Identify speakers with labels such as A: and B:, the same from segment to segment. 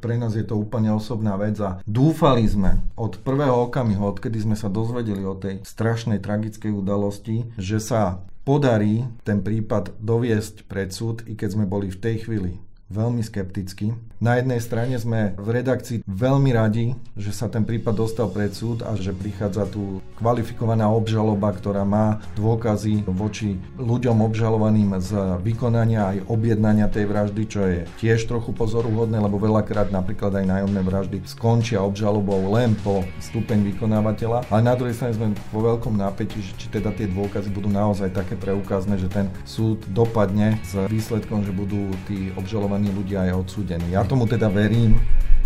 A: Pre nás je to úplne osobná vec a dúfali sme od prvého okamihu, odkedy sme sa dozvedeli o tej strašnej tragickej udalosti, že sa podarí ten prípad doviesť pred súd, i keď sme boli v tej chvíli veľmi skepticky. Na jednej strane sme v redakcii veľmi radi, že sa ten prípad dostal pred súd a že prichádza tu kvalifikovaná obžaloba, ktorá má dôkazy voči ľuďom obžalovaným z vykonania aj objednania tej vraždy, čo je tiež trochu pozoruhodné, lebo veľakrát napríklad aj nájomné vraždy skončia obžalobou len po stupeň vykonávateľa. Ale na druhej strane sme vo veľkom nápetí, že či teda tie dôkazy budú naozaj také preukázne, že ten súd dopadne s výsledkom, že budú tí obžalovaní obžalovaní ľudia aj odsúdení. Ja tomu teda verím,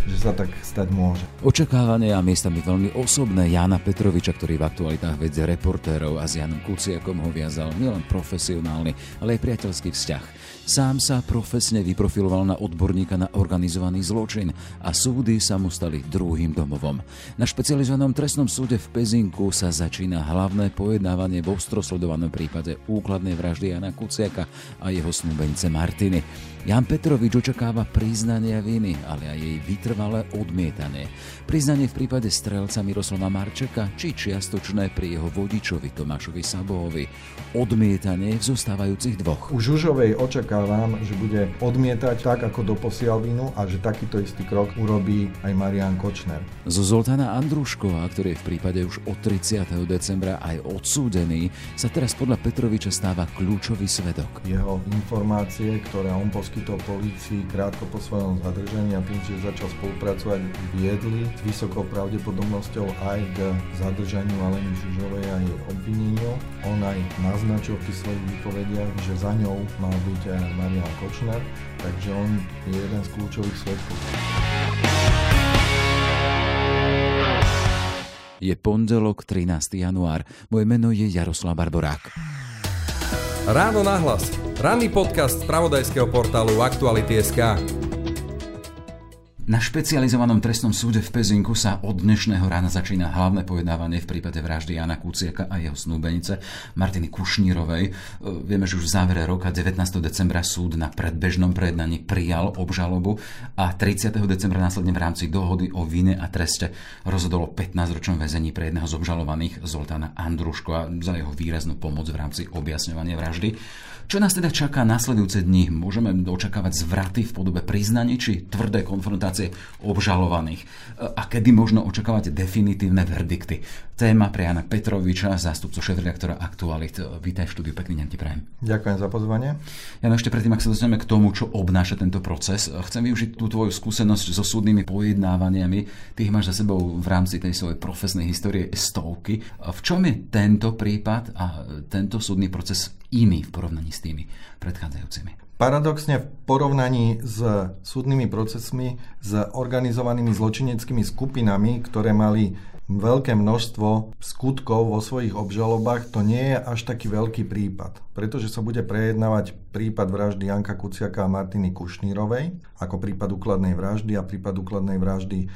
A: že sa tak stať môže.
B: Očakávanie a miestami veľmi osobné Jana Petroviča, ktorý v aktualitách vedie reportérov a s Janom Kuciakom ho viazal nielen profesionálny, ale aj priateľský vzťah. Sám sa profesne vyprofiloval na odborníka na organizovaný zločin a súdy sa mu stali druhým domovom. Na špecializovanom trestnom súde v Pezinku sa začína hlavné pojednávanie v ostrosledovanom prípade úkladnej vraždy Jana Kuciaka a jeho snúbenice Martiny. Jan Petrovič očakáva priznanie viny, ale aj jej vytrvalé odmietanie. Priznanie v prípade strelca Miroslava Marčeka či čiastočné pri jeho vodičovi Tomášovi Sabohovi. Odmietanie v zostávajúcich dvoch.
A: U Žužovej očakávam, že bude odmietať tak, ako doposiaľ vinu a že takýto istý krok urobí aj Marian Kočner.
B: Zo Zoltána Andruškova, ktorý je v prípade už od 30. decembra aj odsúdený, sa teraz podľa Petroviča stáva kľúčový svedok.
A: Jeho informácie, ktoré on poskytol poskytol polícii krátko po svojom zadržaní a tým, že začal spolupracovať, viedli s vysokou pravdepodobnosťou aj k zadržaniu Aleny Žužovej a jej obvineniu. On aj naznačil v svojich výpovediach, že za ňou mal byť aj Marian Kočner, takže on je jeden z kľúčových svetkov.
B: Je pondelok 13. január. Moje meno je Jaroslav Barborák.
C: Ráno nahlas Ranný podcast z pravodajského portálu Aktuality.sk.
B: Na špecializovanom trestnom súde v Pezinku sa od dnešného rána začína hlavné pojednávanie v prípade vraždy Jana Kuciaka a jeho snúbenice Martiny Kušnírovej. E, vieme, že už v závere roka 19. decembra súd na predbežnom prejednaní prijal obžalobu a 30. decembra následne v rámci dohody o vine a treste rozhodolo 15-ročnom väzení pre jedného z obžalovaných Zoltána Andruško za jeho výraznú pomoc v rámci objasňovania vraždy. Čo nás teda čaká nasledujúce dni? Môžeme očakávať zvraty v podobe priznaní či tvrdé konfrontácie obžalovaných? A kedy možno očakávať definitívne verdikty? Téma pre Jana Petroviča, zástupcu šéf-redaktora Aktualit. Vítaj v štúdiu, pekný deň ti prajem.
A: Ďakujem za pozvanie.
B: Ja ešte predtým, ak sa dostaneme k tomu, čo obnáša tento proces, chcem využiť tú tvoju skúsenosť so súdnymi pojednávaniami. Ty máš za sebou v rámci tej svojej profesnej histórie stovky. V čom je tento prípad a tento súdny proces iný v porovnaní s tými predchádzajúcimi.
A: Paradoxne v porovnaní s súdnymi procesmi, s organizovanými zločineckými skupinami, ktoré mali veľké množstvo skutkov vo svojich obžalobách, to nie je až taký veľký prípad. Pretože sa bude prejednávať prípad vraždy Janka Kuciaka a Martiny Kušnírovej, ako prípad úkladnej vraždy a prípad úkladnej vraždy e,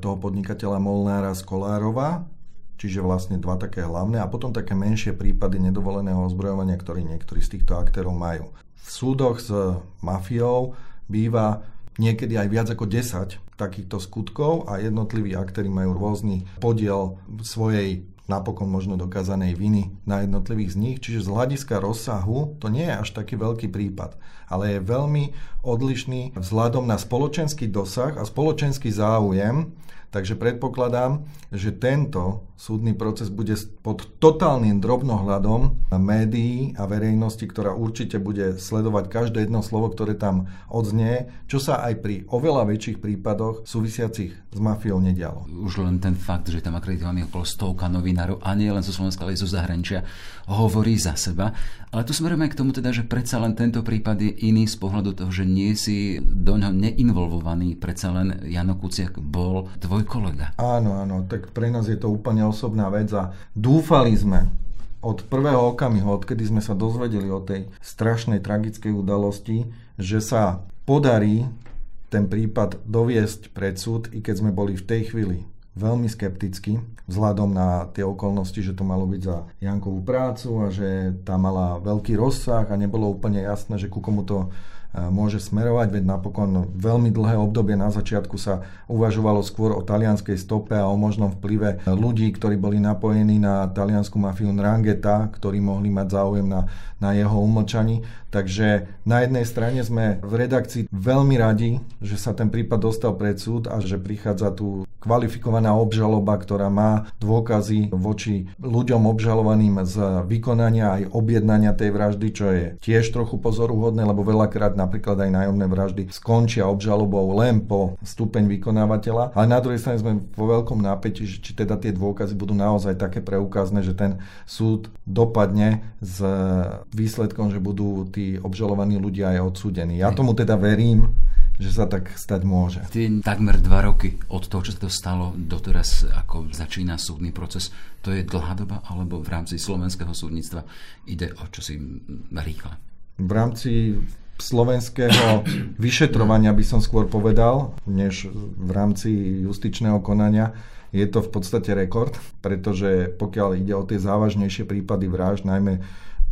A: toho podnikateľa Molnára Skolárova, čiže vlastne dva také hlavné a potom také menšie prípady nedovoleného ozbrojovania, ktoré niektorí z týchto aktérov majú. V súdoch s mafiou býva niekedy aj viac ako 10 takýchto skutkov a jednotliví aktéry majú rôzny podiel svojej napokon možno dokázanej viny na jednotlivých z nich. Čiže z hľadiska rozsahu to nie je až taký veľký prípad, ale je veľmi odlišný vzhľadom na spoločenský dosah a spoločenský záujem Takže predpokladám, že tento súdny proces bude pod totálnym drobnohľadom médií a verejnosti, ktorá určite bude sledovať každé jedno slovo, ktoré tam odznie, čo sa aj pri oveľa väčších prípadoch súvisiacich s mafiou nedialo.
B: Už len ten fakt, že tam akreditovaný okolo stovka novinárov, a nie len zo Slovenska, ale aj zo zahraničia, hovorí za seba. Ale tu smerujeme k tomu teda, že predsa len tento prípad je iný z pohľadu toho, že nie si do ňoho neinvolvovaný, predsa len Jano Kuciak bol tvoj kolega.
A: Áno, áno, tak pre nás je to úplne osobná vec a dúfali sme od prvého okamihu, odkedy sme sa dozvedeli o tej strašnej tragickej udalosti, že sa podarí ten prípad doviesť pred súd, i keď sme boli v tej chvíli veľmi skepticky vzhľadom na tie okolnosti, že to malo byť za Jankovú prácu a že tá mala veľký rozsah a nebolo úplne jasné, že ku komu to môže smerovať, veď napokon veľmi dlhé obdobie na začiatku sa uvažovalo skôr o talianskej stope a o možnom vplyve ľudí, ktorí boli napojení na taliansku mafiu Nrangeta, ktorí mohli mať záujem na, na jeho umlčaní. Takže na jednej strane sme v redakcii veľmi radi, že sa ten prípad dostal pred súd a že prichádza tu kvalifikovaná obžaloba, ktorá má dôkazy voči ľuďom obžalovaným z vykonania aj objednania tej vraždy, čo je tiež trochu pozoruhodné, lebo veľakrát napríklad aj nájomné vraždy skončia obžalobou len po stupeň vykonávateľa. Ale na druhej strane sme vo veľkom že či teda tie dôkazy budú naozaj také preukázne, že ten súd dopadne s výsledkom, že budú tí obžalovaní ľudia aj odsúdení. Ja tomu teda verím, že sa tak stať môže.
B: Tie takmer dva roky od toho, čo sa to stalo doteraz, ako začína súdny proces, to je dlhá doba, alebo v rámci slovenského súdnictva ide o čosi rýchle?
A: V rámci slovenského vyšetrovania by som skôr povedal, než v rámci justičného konania, je to v podstate rekord, pretože pokiaľ ide o tie závažnejšie prípady vražd, najmä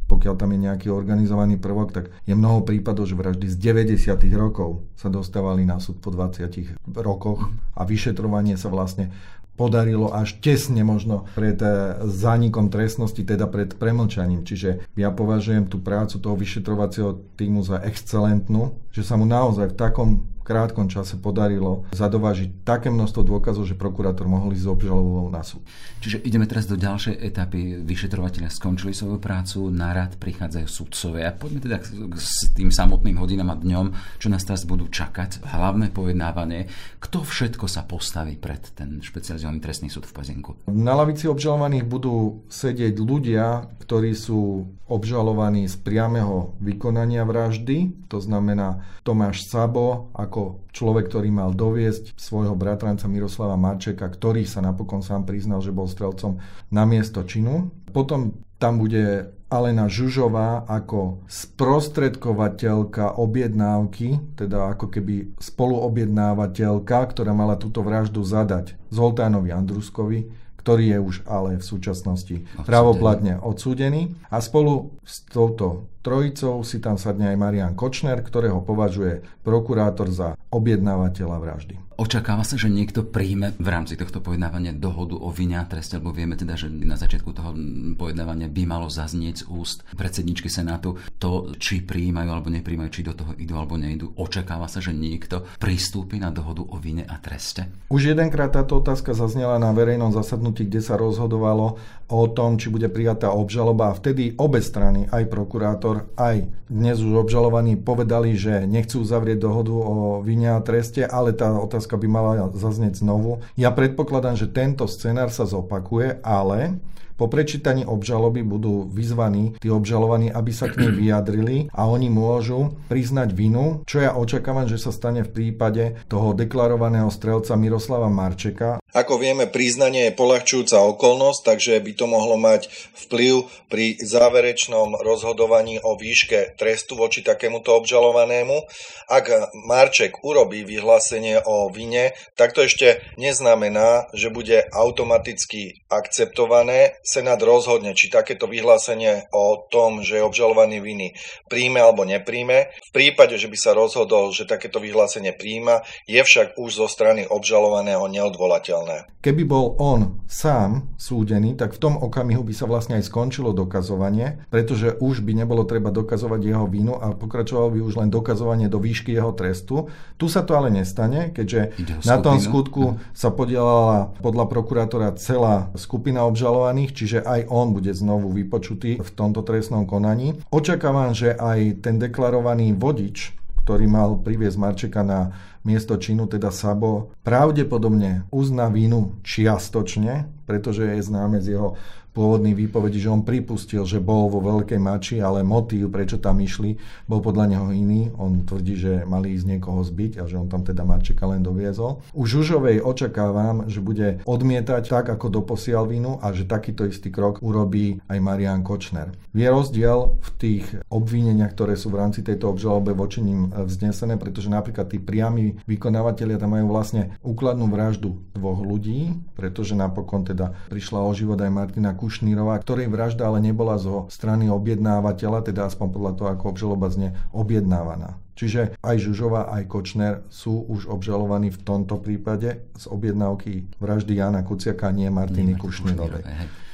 A: pokiaľ tam je nejaký organizovaný prvok, tak je mnoho prípadov, že vraždy z 90. rokov sa dostávali na súd po 20 rokoch a vyšetrovanie sa vlastne podarilo až tesne možno pred eh, zánikom trestnosti, teda pred premlčaním. Čiže ja považujem tú prácu toho vyšetrovacieho týmu za excelentnú, že sa mu naozaj v takom krátkom čase podarilo zadovážiť také množstvo dôkazov, že prokurátor mohol ísť s obžalovou na súd.
B: Čiže ideme teraz do ďalšej etapy. Vyšetrovateľia skončili svoju prácu, na rad prichádzajú sudcovia. Poďme teda s tým samotným hodinám a dňom, čo nás teraz budú čakať. Hlavné pojednávanie. Kto všetko sa postaví pred ten špecializovaný trestný súd v Pezinku?
A: Na lavici obžalovaných budú sedieť ľudia, ktorí sú obžalovaní z priameho vykonania vraždy, to znamená Tomáš Sabo ako ako človek, ktorý mal doviesť svojho bratranca Miroslava Marčeka, ktorý sa napokon sám priznal, že bol strelcom na miesto činu. Potom tam bude Alena Žužová ako sprostredkovateľka objednávky, teda ako keby spoluobjednávateľka, ktorá mala túto vraždu zadať Zoltánovi Andruskovi, ktorý je už ale v súčasnosti pravoplatne odsúdený. A spolu s touto trojicou si tam sadne aj Marian Kočner, ktorého považuje prokurátor za objednávateľa vraždy.
B: Očakáva sa, že niekto príjme v rámci tohto pojednávania dohodu o vine a treste, lebo vieme teda, že na začiatku toho pojednávania by malo zaznieť z úst predsedničky Senátu to, či prijímajú alebo nepríjmajú, či do toho idú alebo nejdu. Očakáva sa, že niekto pristúpi na dohodu o vine a treste?
A: Už jedenkrát táto otázka zaznela na verejnom zasadnutí, kde sa rozhodovalo o tom, či bude prijatá obžaloba a vtedy obe strany, aj prokurátor, aj dnes už obžalovaní povedali, že nechcú zavrieť dohodu o vine a treste, ale tá otázka otázka by mala zaznieť znovu. Ja predpokladám, že tento scenár sa zopakuje, ale po prečítaní obžaloby budú vyzvaní tí obžalovaní, aby sa k nej vyjadrili a oni môžu priznať vinu, čo ja očakávam, že sa stane v prípade toho deklarovaného strelca Miroslava Marčeka.
D: Ako vieme, priznanie je polahčujúca okolnosť, takže by to mohlo mať vplyv pri záverečnom rozhodovaní o výške trestu voči takémuto obžalovanému. Ak Marček urobí vyhlásenie o vine, tak to ešte neznamená, že bude automaticky akceptované Senát rozhodne, či takéto vyhlásenie o tom, že je obžalovaný viny príjme alebo nepríjme. V prípade, že by sa rozhodol, že takéto vyhlásenie príjma, je však už zo strany obžalovaného neodvolateľné.
A: Keby bol on sám súdený, tak v tom okamihu by sa vlastne aj skončilo dokazovanie, pretože už by nebolo treba dokazovať jeho vinu a pokračovalo by už len dokazovanie do výšky jeho trestu. Tu sa to ale nestane, keďže na tom skutku sa podielala podľa prokurátora celá skupina obžalovaných, čiže aj on bude znovu vypočutý v tomto trestnom konaní. Očakávam, že aj ten deklarovaný vodič, ktorý mal priviesť Marčeka na miesto činu, teda Sabo, pravdepodobne uzná vínu čiastočne, pretože je známe z jeho pôvodných výpovedí, že on pripustil, že bol vo Veľkej Mači, ale motív, prečo tam išli, bol podľa neho iný. On tvrdí, že mali ísť niekoho zbiť a že on tam teda Marčeka len doviezol. U Žužovej očakávam, že bude odmietať tak, ako doposiaľ vínu a že takýto istý krok urobí aj Marian Kočner. Je rozdiel v tých obvineniach, ktoré sú v rámci tejto obžalobe voči ním vznesené, pretože napríklad tí priami vykonávateľia tam majú vlastne úkladnú vraždu dvoch ľudí, pretože napokon teda prišla o život aj Martina Kuš Kušnírová, ktorej vražda ale nebola zo strany objednávateľa, teda aspoň podľa toho, ako obžaloba zne, objednávaná. Čiže aj Žužova, aj Kočner sú už obžalovaní v tomto prípade z objednávky vraždy Jana Kuciaka, nie Martiny Kušnírovej.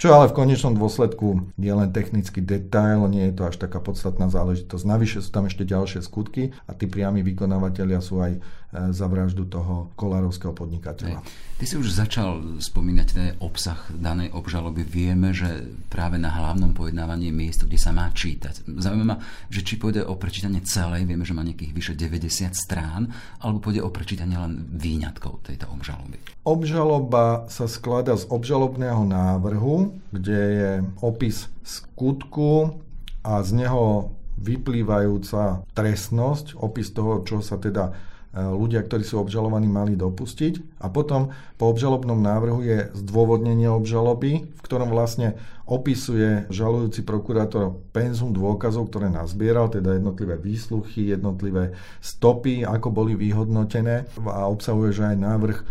A: Čo ale v konečnom dôsledku je len technický detail, nie je to až taká podstatná záležitosť. Navyše sú tam ešte ďalšie skutky a tí priami vykonávateľia sú aj e, za vraždu toho kolárovského podnikateľa.
B: Ty si už začal spomínať ten obsah danej obžaloby. Vieme, že práve na hlavnom pojednávaní je miesto, kde sa má čítať. Zaujímavé ma, že či pôjde o prečítanie celej, vieme, že má nejakých vyše 90 strán, alebo pôjde o prečítanie len výňatkov tejto obžaloby.
A: Obžaloba sa skladá z obžalobného návrhu, kde je opis skutku a z neho vyplývajúca trestnosť, opis toho, čo sa teda e, ľudia, ktorí sú obžalovaní, mali dopustiť. A potom po obžalobnom návrhu je zdôvodnenie obžaloby, v ktorom vlastne opisuje žalujúci prokurátor penzum dôkazov, ktoré nazbieral, teda jednotlivé výsluchy, jednotlivé stopy, ako boli vyhodnotené a obsahuje, že aj návrh e,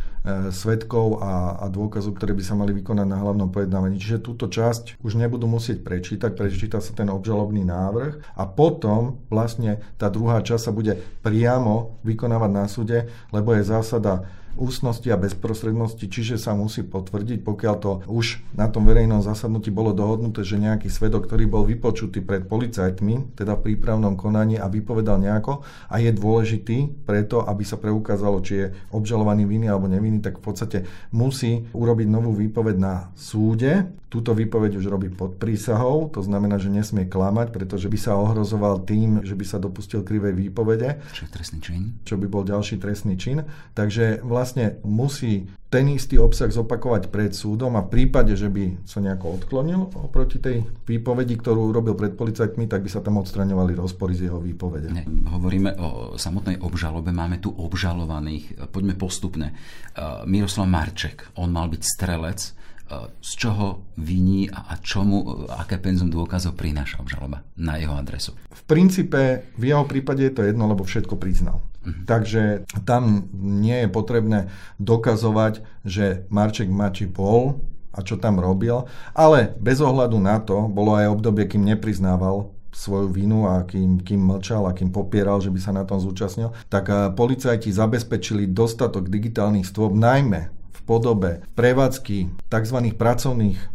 A: svetkov a, a dôkazov, ktoré by sa mali vykonať na hlavnom pojednávaní. Čiže túto časť už nebudú musieť prečítať, prečíta sa ten obžalobný návrh a potom vlastne tá druhá časť sa bude priamo vykonávať na súde, lebo je zásada ústnosti a bezprostrednosti, čiže sa musí potvrdiť, pokiaľ to už na tom verejnom zasadnutí bolo dohodnuté, že nejaký svedok, ktorý bol vypočutý pred policajtmi, teda v prípravnom konaní a vypovedal nejako a je dôležitý preto, aby sa preukázalo, či je obžalovaný viny alebo nevinný, tak v podstate musí urobiť novú výpoveď na súde. Túto výpoveď už robí pod prísahou, to znamená, že nesmie klamať, pretože by sa ohrozoval tým, že by sa dopustil krivej výpovede.
B: Čo je trestný čin?
A: Čo by bol ďalší trestný čin. Takže vlastne musí ten istý obsah zopakovať pred súdom a v prípade, že by sa nejako odklonil oproti tej výpovedi, ktorú urobil pred policajtmi, tak by sa tam odstraňovali rozpory z jeho výpovede.
B: Ne, hovoríme o samotnej obžalobe, máme tu obžalovaných. Poďme postupne. Miroslav Marček, on mal byť strelec, z čoho viní a čomu, aké penzum dôkazov prináša obžaloba na jeho adresu?
A: V princípe v jeho prípade je to jedno, lebo všetko priznal. Mhm. Takže tam nie je potrebné dokazovať, že Marček Mači bol a čo tam robil, ale bez ohľadu na to bolo aj obdobie, kým nepriznával svoju vinu a kým, kým mlčal a kým popieral, že by sa na tom zúčastnil, tak eh, policajti zabezpečili dostatok digitálnych stôp, najmä podobe prevádzky tzv. pracovných eh,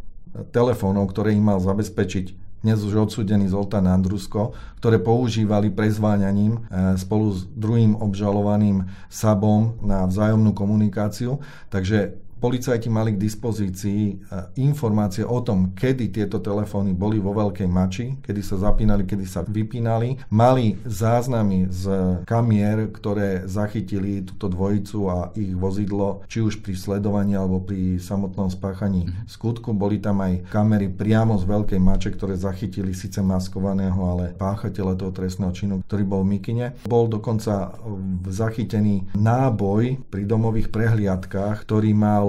A: telefónov, ktoré im mal zabezpečiť dnes už odsudený Zoltán Andrusko, ktoré používali prezváňaním e, spolu s druhým obžalovaným Sabom na vzájomnú komunikáciu. Takže policajti mali k dispozícii e, informácie o tom, kedy tieto telefóny boli vo Veľkej Mači, kedy sa zapínali, kedy sa vypínali. Mali záznamy z kamier, ktoré zachytili túto dvojicu a ich vozidlo, či už pri sledovaní alebo pri samotnom spáchaní mhm. skutku. Boli tam aj kamery priamo z Veľkej Mače, ktoré zachytili síce maskovaného, ale páchateľa toho trestného činu, ktorý bol v Mikine. Bol dokonca zachytený náboj pri domových prehliadkách, ktorý mal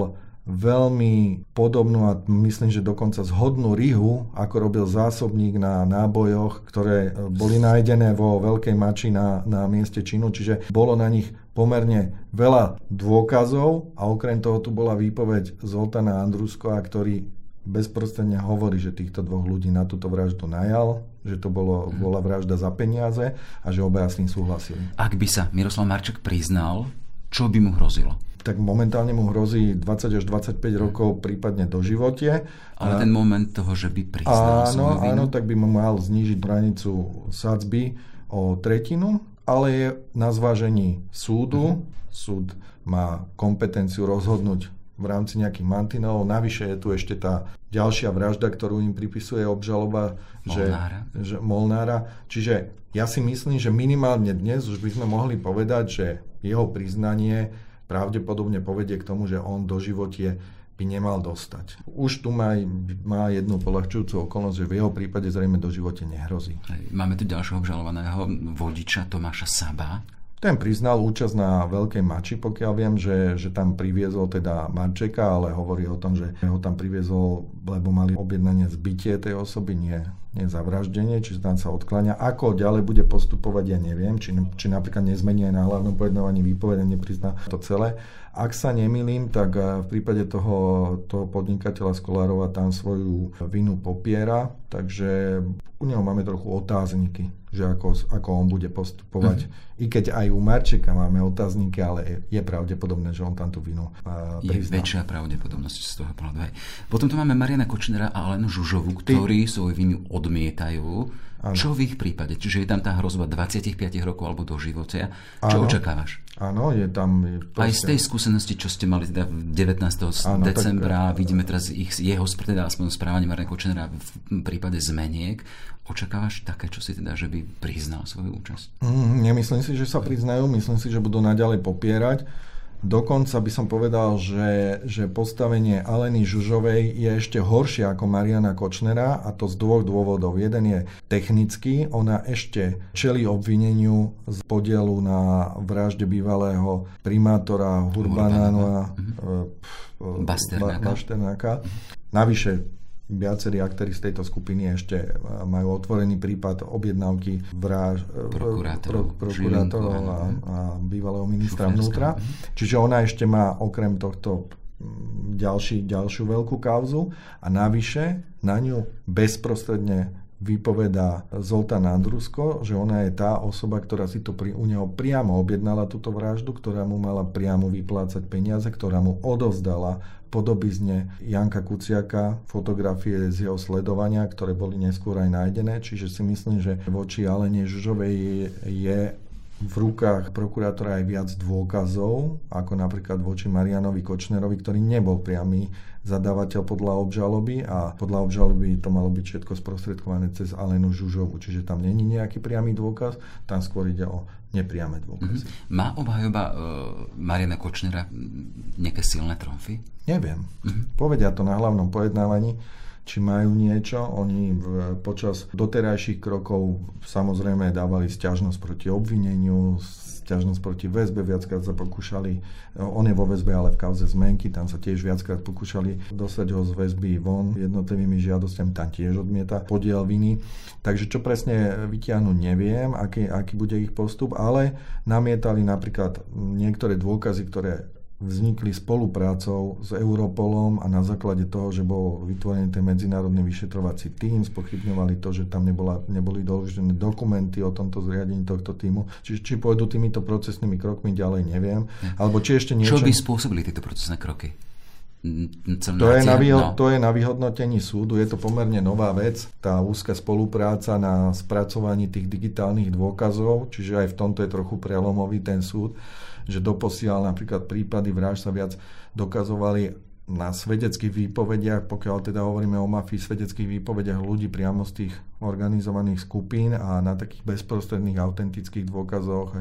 A: veľmi podobnú a myslím, že dokonca zhodnú rihu, ako robil zásobník na nábojoch, ktoré e, boli nájdené vo Veľkej Mači na, na mieste činu, čiže bolo na nich pomerne veľa dôkazov a okrem toho tu bola výpoveď Zoltana Andruskova, ktorý bezprostredne hovorí, že týchto dvoch ľudí na túto vraždu najal, že to bolo, bola vražda za peniaze a že obaja s tým súhlasili.
B: Ak by sa Miroslav Marček priznal, čo by mu hrozilo?
A: Tak momentálne mu hrozí 20 až 25 rokov, prípadne do živote.
B: Ale ten moment toho, že by priznal
A: Áno, áno, tak by mu mal znížiť hranicu sadzby o tretinu, ale je na zvážení súdu. Uh-huh. Súd má kompetenciu rozhodnúť v rámci nejakých mantinelov. Navyše je tu ešte tá ďalšia vražda, ktorú im pripisuje obžaloba
B: Molnára.
A: Že, že Molnára. Čiže ja si myslím, že minimálne dnes už by sme mohli povedať, že jeho priznanie pravdepodobne povedie k tomu, že on do životie by nemal dostať. Už tu má, má jednu polahčujúcu okolnosť, že v jeho prípade zrejme do živote nehrozí.
B: Máme tu ďalšieho obžalovaného vodiča Tomáša Saba.
A: Ten priznal účasť na Veľkej Mači, pokiaľ viem, že, že tam priviezol teda Marčeka, ale hovorí o tom, že ho tam priviezol, lebo mali objednanie zbytie tej osoby, nie, nie zavraždenie, čiže tam sa odkláňa. Ako ďalej bude postupovať, ja neviem, či, či napríklad nezmení aj na hlavnom pojednávaní výpovedenie, neprizná to celé. Ak sa nemýlim, tak eh, v prípade toho, toho podnikateľa Skolárova tam svoju vinu popiera, takže u neho máme trochu otázniky že ako, ako on bude postupovať. Mm-hmm. I keď aj u Marčeka máme otázniky, ale je, je pravdepodobné, že on tam tú vinu uh,
B: prizná. Je väčšia pravdepodobnosť z toho pohľadu. Potom tu máme Mariana Kočnera a Alenu Žužovu, ktorí Ty... svoju vinu odmietajú. Ano. Čo v ich prípade? Čiže je tam tá hrozba 25 rokov alebo do života. Čo ano. očakávaš?
A: Áno, je tam...
B: Proste... Aj z tej skúsenosti, čo ste mali teda 19. Ano, decembra, tak, vidíme teraz ich, jeho teda aspoň správanie Marina Kočnera v prípade zmeniek. Očakávaš také, čo si teda, že by priznal svoju účasť?
A: Mm, nemyslím si, že sa priznajú, myslím si, že budú naďalej popierať. Dokonca by som povedal, že, že postavenie Aleny Žužovej je ešte horšie ako Mariana Kočnera a to z dvoch dôvodov. Jeden je technický, ona ešte čeli obvineniu z podielu na vražde bývalého primátora Hurbanánova
B: mhm. Basternáka.
A: Basternáka. Navyše viacerí aktéry z tejto skupiny ešte majú otvorený prípad objednávky vraž,
B: prokurátorov,
A: pro, prokurátorov a, a bývalého ministra vnútra. Čiže ona ešte má okrem tohto mm, ďalší, ďalšiu veľkú kauzu a navyše na ňu bezprostredne vypovedá Zoltán Andrusko, že ona je tá osoba, ktorá si to pri, u neho priamo objednala túto vraždu, ktorá mu mala priamo vyplácať peniaze, ktorá mu odovzdala podobizne Janka Kuciaka fotografie z jeho sledovania, ktoré boli neskôr aj nájdené, čiže si myslím, že voči Alene Žužovej je, je v rukách prokurátora aj viac dôkazov, ako napríklad voči Marianovi Kočnerovi, ktorý nebol priamy zadávateľ podľa obžaloby a podľa obžaloby to malo byť všetko sprostredkované cez Alenu Žužovu, čiže tam není nejaký priamy dôkaz, tam skôr ide o nepriame dôkazy. Mm-hmm.
B: Má obhajoba uh, Mariana Kočnera nejaké silné tromfy?
A: Neviem. Mm-hmm. Povedia to na hlavnom pojednávaní či majú niečo. Oni v, počas doterajších krokov samozrejme dávali stiažnosť proti obvineniu, stiažnosť proti väzbe, viackrát sa pokúšali, on je vo väzbe, ale v kauze zmenky, tam sa tiež viackrát pokúšali dostať ho z väzby von jednotlivými žiadosťami, tam tiež odmieta podiel viny. Takže čo presne vytiahnu, neviem, aký, aký bude ich postup, ale namietali napríklad niektoré dôkazy, ktoré vznikli spoluprácou s Europolom a na základe toho, že bol vytvorený ten medzinárodný vyšetrovací tím, spochybňovali to, že tam nebola, neboli doložené dokumenty o tomto zriadení tohto týmu. Či, či pôjdu týmito procesnými krokmi ďalej, neviem. Alebo či ešte niečo...
B: Čo by spôsobili tieto procesné kroky?
A: To je, na výho- no. to je na vyhodnotení súdu, je to pomerne nová vec, tá úzka spolupráca na spracovaní tých digitálnych dôkazov, čiže aj v tomto je trochu prelomový ten súd že doposiaľ napríklad prípady vražd sa viac dokazovali na svedeckých výpovediach, pokiaľ teda hovoríme o mafii, svedeckých výpovediach ľudí priamo z tých organizovaných skupín a na takých bezprostredných autentických dôkazoch e,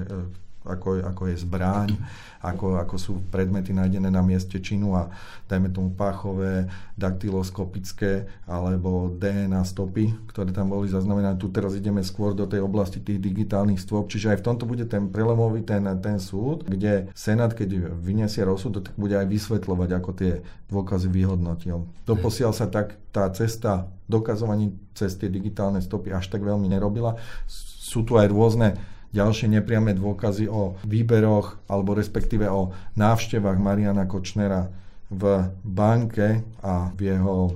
A: ako, ako je zbraň, ako, ako sú predmety nájdené na mieste činu a dajme tomu páchové, daktyloskopické alebo DNA stopy, ktoré tam boli zaznamenané. Tu teraz ideme skôr do tej oblasti tých digitálnych stôp, čiže aj v tomto bude ten prelomový ten, ten súd, kde Senát, keď vyniesie rozsud, tak bude aj vysvetľovať, ako tie dôkazy vyhodnotil. Doposiaľ sa tak tá cesta dokazovaní cez tie digitálne stopy až tak veľmi nerobila. Sú tu aj rôzne ďalšie nepriame dôkazy o výberoch alebo respektíve o návštevách Mariana Kočnera v banke a v jeho e,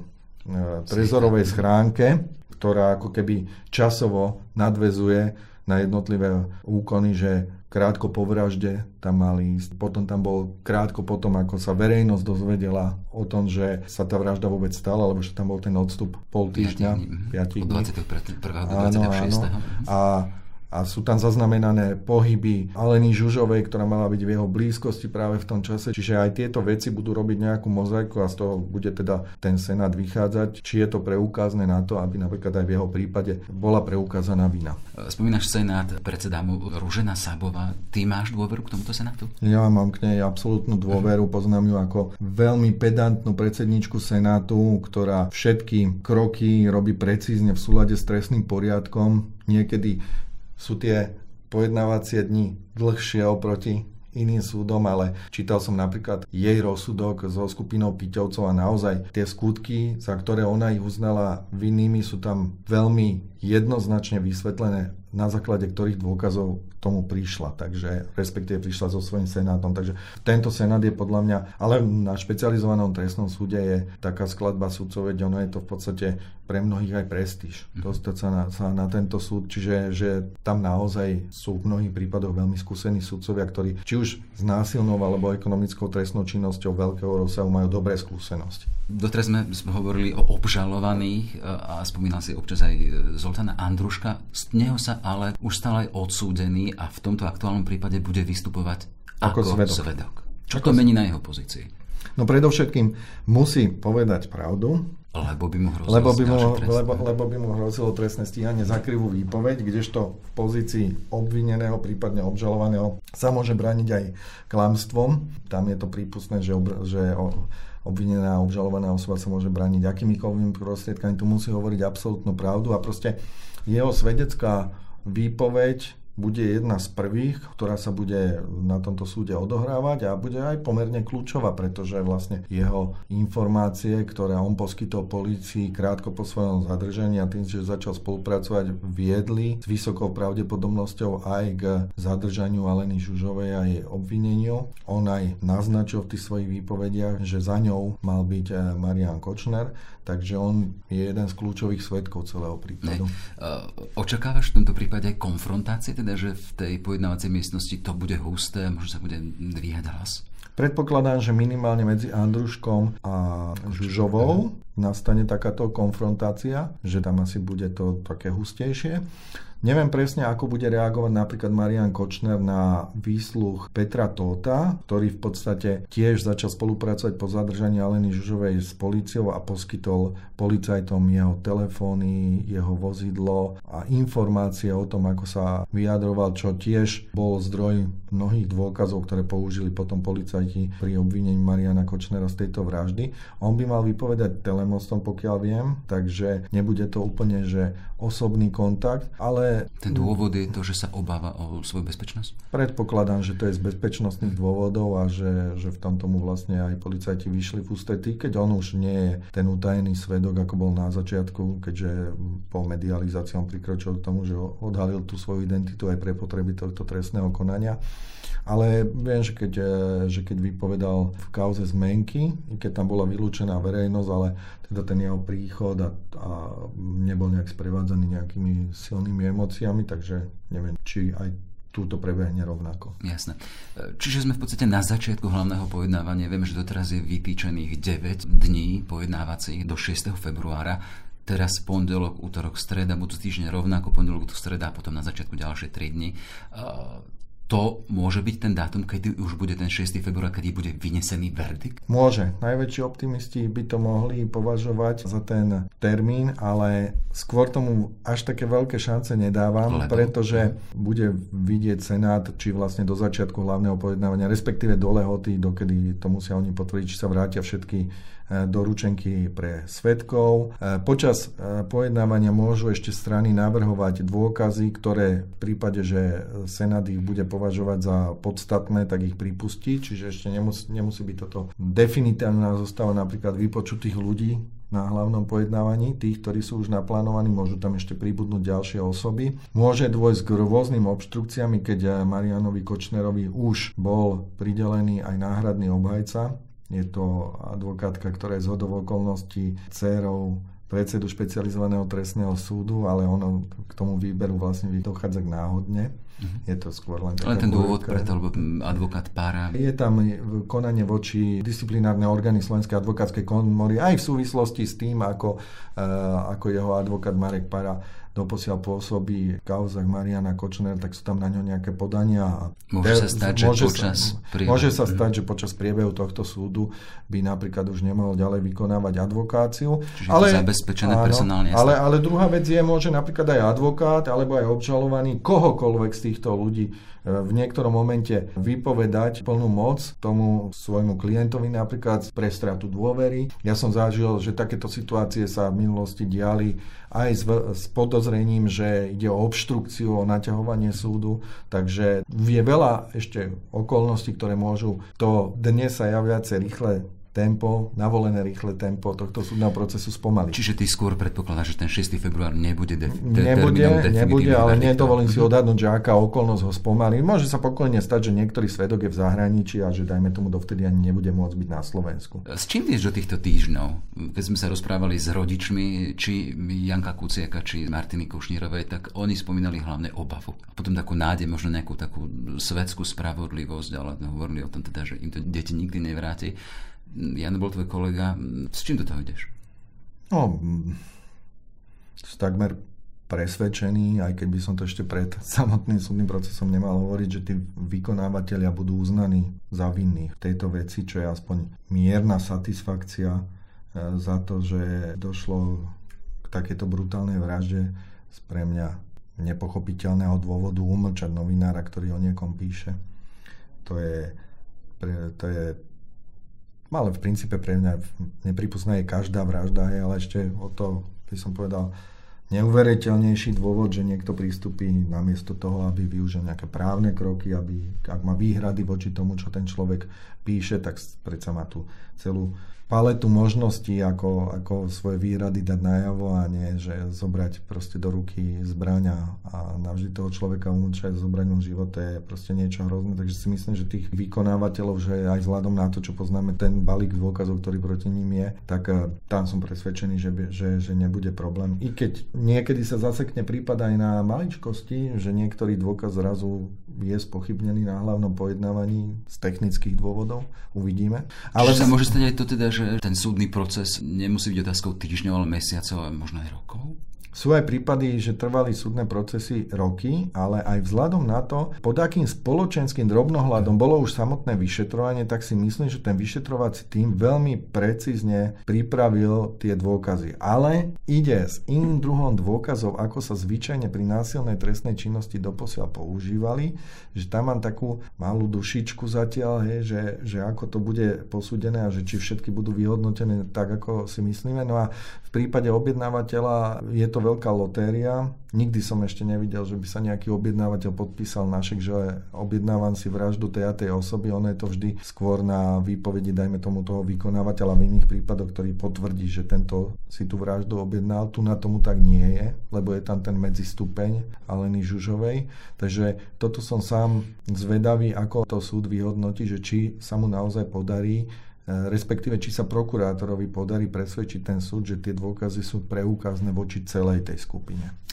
A: trezorovej schránke, ktorá ako keby časovo nadvezuje na jednotlivé úkony, že krátko po vražde tam mali ísť. Potom tam bol krátko potom, ako sa verejnosť dozvedela o tom, že sa tá vražda vôbec stala, alebo že tam bol ten odstup pol týždňa. 5
B: dní. Od 21. do 26. Áno, áno.
A: A a sú tam zaznamenané pohyby Aleny Žužovej, ktorá mala byť v jeho blízkosti práve v tom čase. Čiže aj tieto veci budú robiť nejakú mozaiku a z toho bude teda ten Senát vychádzať, či je to preukázne na to, aby napríklad aj v jeho prípade bola preukázaná vina.
B: Spomínaš Senát, predseda mu Rúžena Sabová. Ty máš dôveru k tomuto Senátu?
A: Ja mám k nej absolútnu dôveru, poznám ju ako veľmi pedantnú predsedničku Senátu, ktorá všetky kroky robí precízne v súlade s trestným poriadkom. Niekedy sú tie pojednávacie dni dlhšie oproti iným súdom, ale čítal som napríklad jej rozsudok so skupinou Piťovcov a naozaj tie skutky, za ktoré ona ich uznala vinnými, sú tam veľmi jednoznačne vysvetlené, na základe ktorých dôkazov tomu prišla, takže respektíve prišla so svojím senátom. Takže tento senát je podľa mňa, ale na špecializovanom trestnom súde je taká skladba sudcov, veď ono je to v podstate pre mnohých aj prestíž. Mhm. Dostať sa na, sa na tento súd, čiže že tam naozaj sú v mnohých prípadoch veľmi skúsení sudcovia, ktorí či už s násilnou alebo ekonomickou trestnou činnosťou veľkého rozsahu majú dobré skúsenosti.
B: Doteraz sme, hovorili o obžalovaných e, a spomínal si občas aj e, Zoltána Andruška. Z neho sa ale už stále aj odsúdený a v tomto aktuálnom prípade bude vystupovať ako, ako svedok. svedok. Čo ako to mení na jeho pozícii?
A: No predovšetkým musí povedať pravdu,
B: lebo by mu hrozilo,
A: lebo by mu, lebo, lebo by mu hrozilo trestné stíhanie za krivú výpoveď, kdežto v pozícii obvineného, prípadne obžalovaného sa môže brániť aj klamstvom. Tam je to prípustné, že, obr- že obvinená a obžalovaná osoba sa môže brániť akýmikoľvými prostriedkami. Tu musí hovoriť absolútnu pravdu a proste jeho svedecká výpoveď bude jedna z prvých, ktorá sa bude na tomto súde odohrávať a bude aj pomerne kľúčová, pretože vlastne jeho informácie, ktoré on poskytol policii krátko po svojom zadržení a tým, že začal spolupracovať, viedli s vysokou pravdepodobnosťou aj k zadržaniu Aleny Žužovej a jej obvineniu. On aj naznačil v tých svojich výpovediach, že za ňou mal byť eh, Marian Kočner, takže on je jeden z kľúčových svetkov celého prípadu.
B: Uh, očakávaš v tomto prípade aj konfrontácie teda, že v tej pojednávacej miestnosti to bude husté, možno sa bude dvíhať hlas?
A: Predpokladám, že minimálne medzi Andruškom a Žužovou nastane takáto konfrontácia, že tam asi bude to také hustejšie. Neviem presne, ako bude reagovať napríklad Marian Kočner na výsluch Petra Tóta, ktorý v podstate tiež začal spolupracovať po zadržaní Aleny Žužovej s policiou a poskytol policajtom jeho telefóny, jeho vozidlo a informácie o tom, ako sa vyjadroval, čo tiež bol zdroj mnohých dôkazov, ktoré použili potom policajti pri obvinení Mariana Kočnera z tejto vraždy. On by mal vypovedať telemostom, pokiaľ viem, takže nebude to úplne, že osobný kontakt, ale
B: ten dôvod je to, že sa obáva o svoju bezpečnosť?
A: Predpokladám, že to je z bezpečnostných dôvodov a že, že v tom tomu vlastne aj policajti vyšli v ústretí, keď on už nie je ten utajený svedok, ako bol na začiatku, keďže po medializácii on prikročil k tomu, že odhalil tú svoju identitu aj pre potreby tohto trestného konania. Ale viem, že keď, e, že keď vypovedal v kauze zmenky, keď tam bola vylúčená verejnosť, ale teda ten jeho príchod a, a nebol nejak sprevádzaný nejakými silnými emóciami, takže neviem, či aj túto prebehne rovnako.
B: Jasné. Čiže sme v podstate na začiatku hlavného pojednávania. Vieme, že doteraz je vytýčených 9 dní pojednávacích do 6. februára. Teraz pondelok, útorok, streda, budú týždne rovnako, pondelok, útorok, streda a potom na začiatku ďalšie 3 dní. To môže byť ten dátum, kedy už bude ten 6. február, kedy bude vynesený verdikt?
A: Môže. Najväčší optimisti by to mohli považovať za ten termín, ale skôr tomu až také veľké šance nedávam, Lebo? pretože bude vidieť Senát, či vlastne do začiatku hlavného pojednávania, respektíve do lehoty, dokedy to musia oni potvrdiť, či sa vrátia všetky doručenky pre svetkov. E, počas e, pojednávania môžu ešte strany navrhovať dôkazy, ktoré v prípade, že Senát ich bude považovať za podstatné, tak ich pripustí, čiže ešte nemusí, nemusí byť toto definitívna zostava napríklad vypočutých ľudí, na hlavnom pojednávaní, tých, ktorí sú už naplánovaní, môžu tam ešte pribudnúť ďalšie osoby. Môže dôjsť k rôznym obštrukciami, keď Marianovi Kočnerovi už bol pridelený aj náhradný obhajca, je to advokátka, ktorá je z hodov okolností dcerou predsedu špecializovaného trestného súdu, ale ono k tomu výberu vlastne dochádza k náhodne. Mm-hmm. Je to skôr len
B: Len ten dôvod preto, lebo advokát pára.
A: Je tam konanie voči disciplinárne orgány Slovenskej advokátskej komory aj v súvislosti s tým, ako, uh, ako jeho advokát Marek Para doposiaľ pôsobí v kauzach Mariana Kočner, tak sú tam na ňo nejaké podania.
B: Môže sa stať, že môže počas sa,
A: priebehu. Môže sa stať, že počas priebehu tohto súdu by napríklad už nemohol ďalej vykonávať advokáciu.
B: Čiže ale, je to zabezpečené áno, personálne.
A: Ale, ale druhá vec je, môže napríklad aj advokát alebo aj obžalovaný kohokoľvek z týchto ľudí v niektorom momente vypovedať plnú moc tomu svojmu klientovi napríklad pre stratu dôvery. Ja som zažil, že takéto situácie sa v minulosti diali aj s, s podozrením, že ide o obštrukciu, o naťahovanie súdu, takže je veľa ešte okolností, ktoré môžu to dnes sa ja viacej rýchle tempo, navolené rýchle tempo tohto súdneho procesu spomaliť.
B: Čiže ty skôr predpokladáš, že ten 6. február nebude de-
A: de- nebude, nebude, ale nedovolím si odhadnúť, že aká okolnosť ho spomalí. Môže sa pokojne stať, že niektorý svedok je v zahraničí a že dajme tomu dovtedy ani nebude môcť byť na Slovensku.
B: S čím vieš do týchto týždňov? Keď sme sa rozprávali s rodičmi, či Janka Kuciaka, či Martiny Kušnírovej, tak oni spomínali hlavne obavu. A potom takú nádej, možno nejakú takú svetskú spravodlivosť, ale hovorili o tom teda, že im to deti nikdy nevráti. Jan bol tvoj kolega. S čím do toho ideš?
A: No, takmer presvedčený, aj keď by som to ešte pred samotným súdnym procesom nemal hovoriť, že tí vykonávateľia budú uznaní za vinných v tejto veci, čo je aspoň mierna satisfakcia e, za to, že došlo k takéto brutálnej vražde z pre mňa nepochopiteľného dôvodu umlčať novinára, ktorý o niekom píše. To je, to je ale v princípe pre mňa nepripustná je každá vražda, ale ešte o to by som povedal neuveriteľnejší dôvod, že niekto pristúpi namiesto toho, aby využil nejaké právne kroky, aby, ak má výhrady voči tomu, čo ten človek píše, tak predsa má tu celú paletu možností, ako, ako svoje výrady dať najavo a nie, že zobrať proste do ruky zbraňa a navždy toho človeka umúčať zobraním života je proste niečo hrozné. Takže si myslím, že tých vykonávateľov, že aj vzhľadom na to, čo poznáme, ten balík dôkazov, ktorý proti ním je, tak eh, tam som presvedčený, že, že, že nebude problém. I keď niekedy sa zasekne prípad aj na maličkosti, že niektorý dôkaz zrazu je spochybnený na hlavnom pojednávaní z technických dôvodov, uvidíme.
B: Ale Čiže sa môže stať aj to teda, že ten súdny proces nemusí byť otázkou týždňov, ale mesiacov a možno aj rokov?
A: Sú aj prípady, že trvali súdne procesy roky, ale aj vzhľadom na to, pod akým spoločenským drobnohľadom bolo už samotné vyšetrovanie, tak si myslím, že ten vyšetrovací tým veľmi precízne pripravil tie dôkazy. Ale ide s iným druhom dôkazov, ako sa zvyčajne pri násilnej trestnej činnosti doposiaľ používali, že tam mám takú malú dušičku zatiaľ, hej, že, že ako to bude posúdené a že či všetky budú vyhodnotené tak, ako si myslíme. No a v prípade objednávateľa je to veľká lotéria. Nikdy som ešte nevidel, že by sa nejaký objednávateľ podpísal našek, že objednávam si vraždu tej a tej osoby. Ono je to vždy skôr na výpovedi, dajme tomu toho vykonávateľa v iných prípadoch, ktorý potvrdí, že tento si tú vraždu objednal. Tu na tomu tak nie je, lebo je tam ten medzistupeň Aleny Žužovej. Takže toto som sám zvedavý, ako to súd vyhodnotí, že či sa mu naozaj podarí respektíve či sa prokurátorovi podarí presvedčiť ten súd, že tie dôkazy sú preukazné voči celej tej skupine.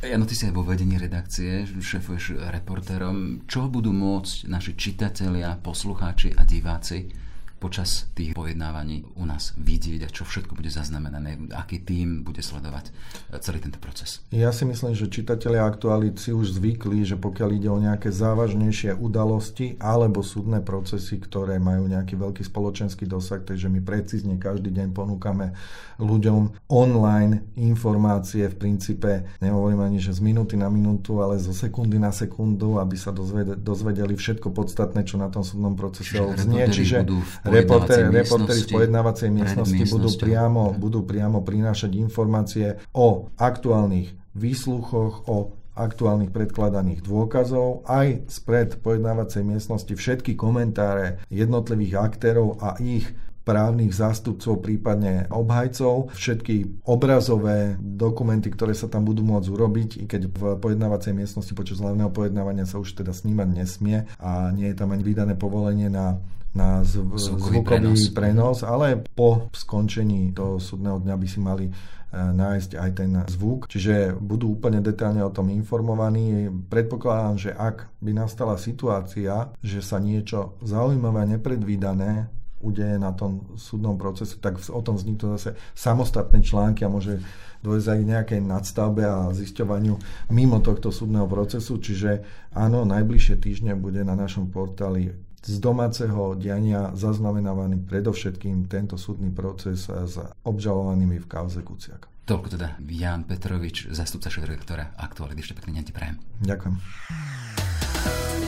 B: Ja, no ty si aj vo vedení redakcie, šefuješ reportérom. Čo budú môcť naši čitatelia, poslucháči a diváci počas tých pojednávaní u nás vidieť a čo všetko bude zaznamenané, aký tým bude sledovať e, celý tento proces.
A: Ja si myslím, že čitatelia aktualít si už zvykli, že pokiaľ ide o nejaké závažnejšie udalosti alebo súdne procesy, ktoré majú nejaký veľký spoločenský dosah, takže my precízne každý deň ponúkame ľuďom online informácie v princípe, nehovorím ani, že z minúty na minútu, ale zo sekundy na sekundu, aby sa dozvedeli všetko podstatné, čo na tom súdnom procese odznie. Čiže reportéri, reportéri v pojednávacej miestnosti budú priamo, budú priamo prinášať informácie o aktuálnych výsluchoch, o aktuálnych predkladaných dôkazov, aj spred pojednávacej miestnosti všetky komentáre jednotlivých aktérov a ich právnych zástupcov, prípadne obhajcov, všetky obrazové dokumenty, ktoré sa tam budú môcť urobiť, i keď v pojednávacej miestnosti počas hlavného pojednávania sa už teda snímať nesmie a nie je tam ani vydané povolenie na na zv- zvukový, prenos. prenos, ale po skončení toho súdneho dňa by si mali e, nájsť aj ten zvuk, čiže budú úplne detailne o tom informovaní. Predpokladám, že ak by nastala situácia, že sa niečo zaujímavé a nepredvídané udeje na tom súdnom procese, tak o tom vzniknú zase samostatné články a môže dôjsť aj nejakej nadstavbe a zisťovaniu mimo tohto súdneho procesu. Čiže áno, najbližšie týždne bude na našom portáli z domáceho diania zaznamenávaný predovšetkým tento súdny proces s obžalovanými v kauze Kuciak.
B: Toľko teda Jan Petrovič, zastupca šéf-redaktora Aktuality. Ešte pekne deň ti prajem.
A: Ďakujem.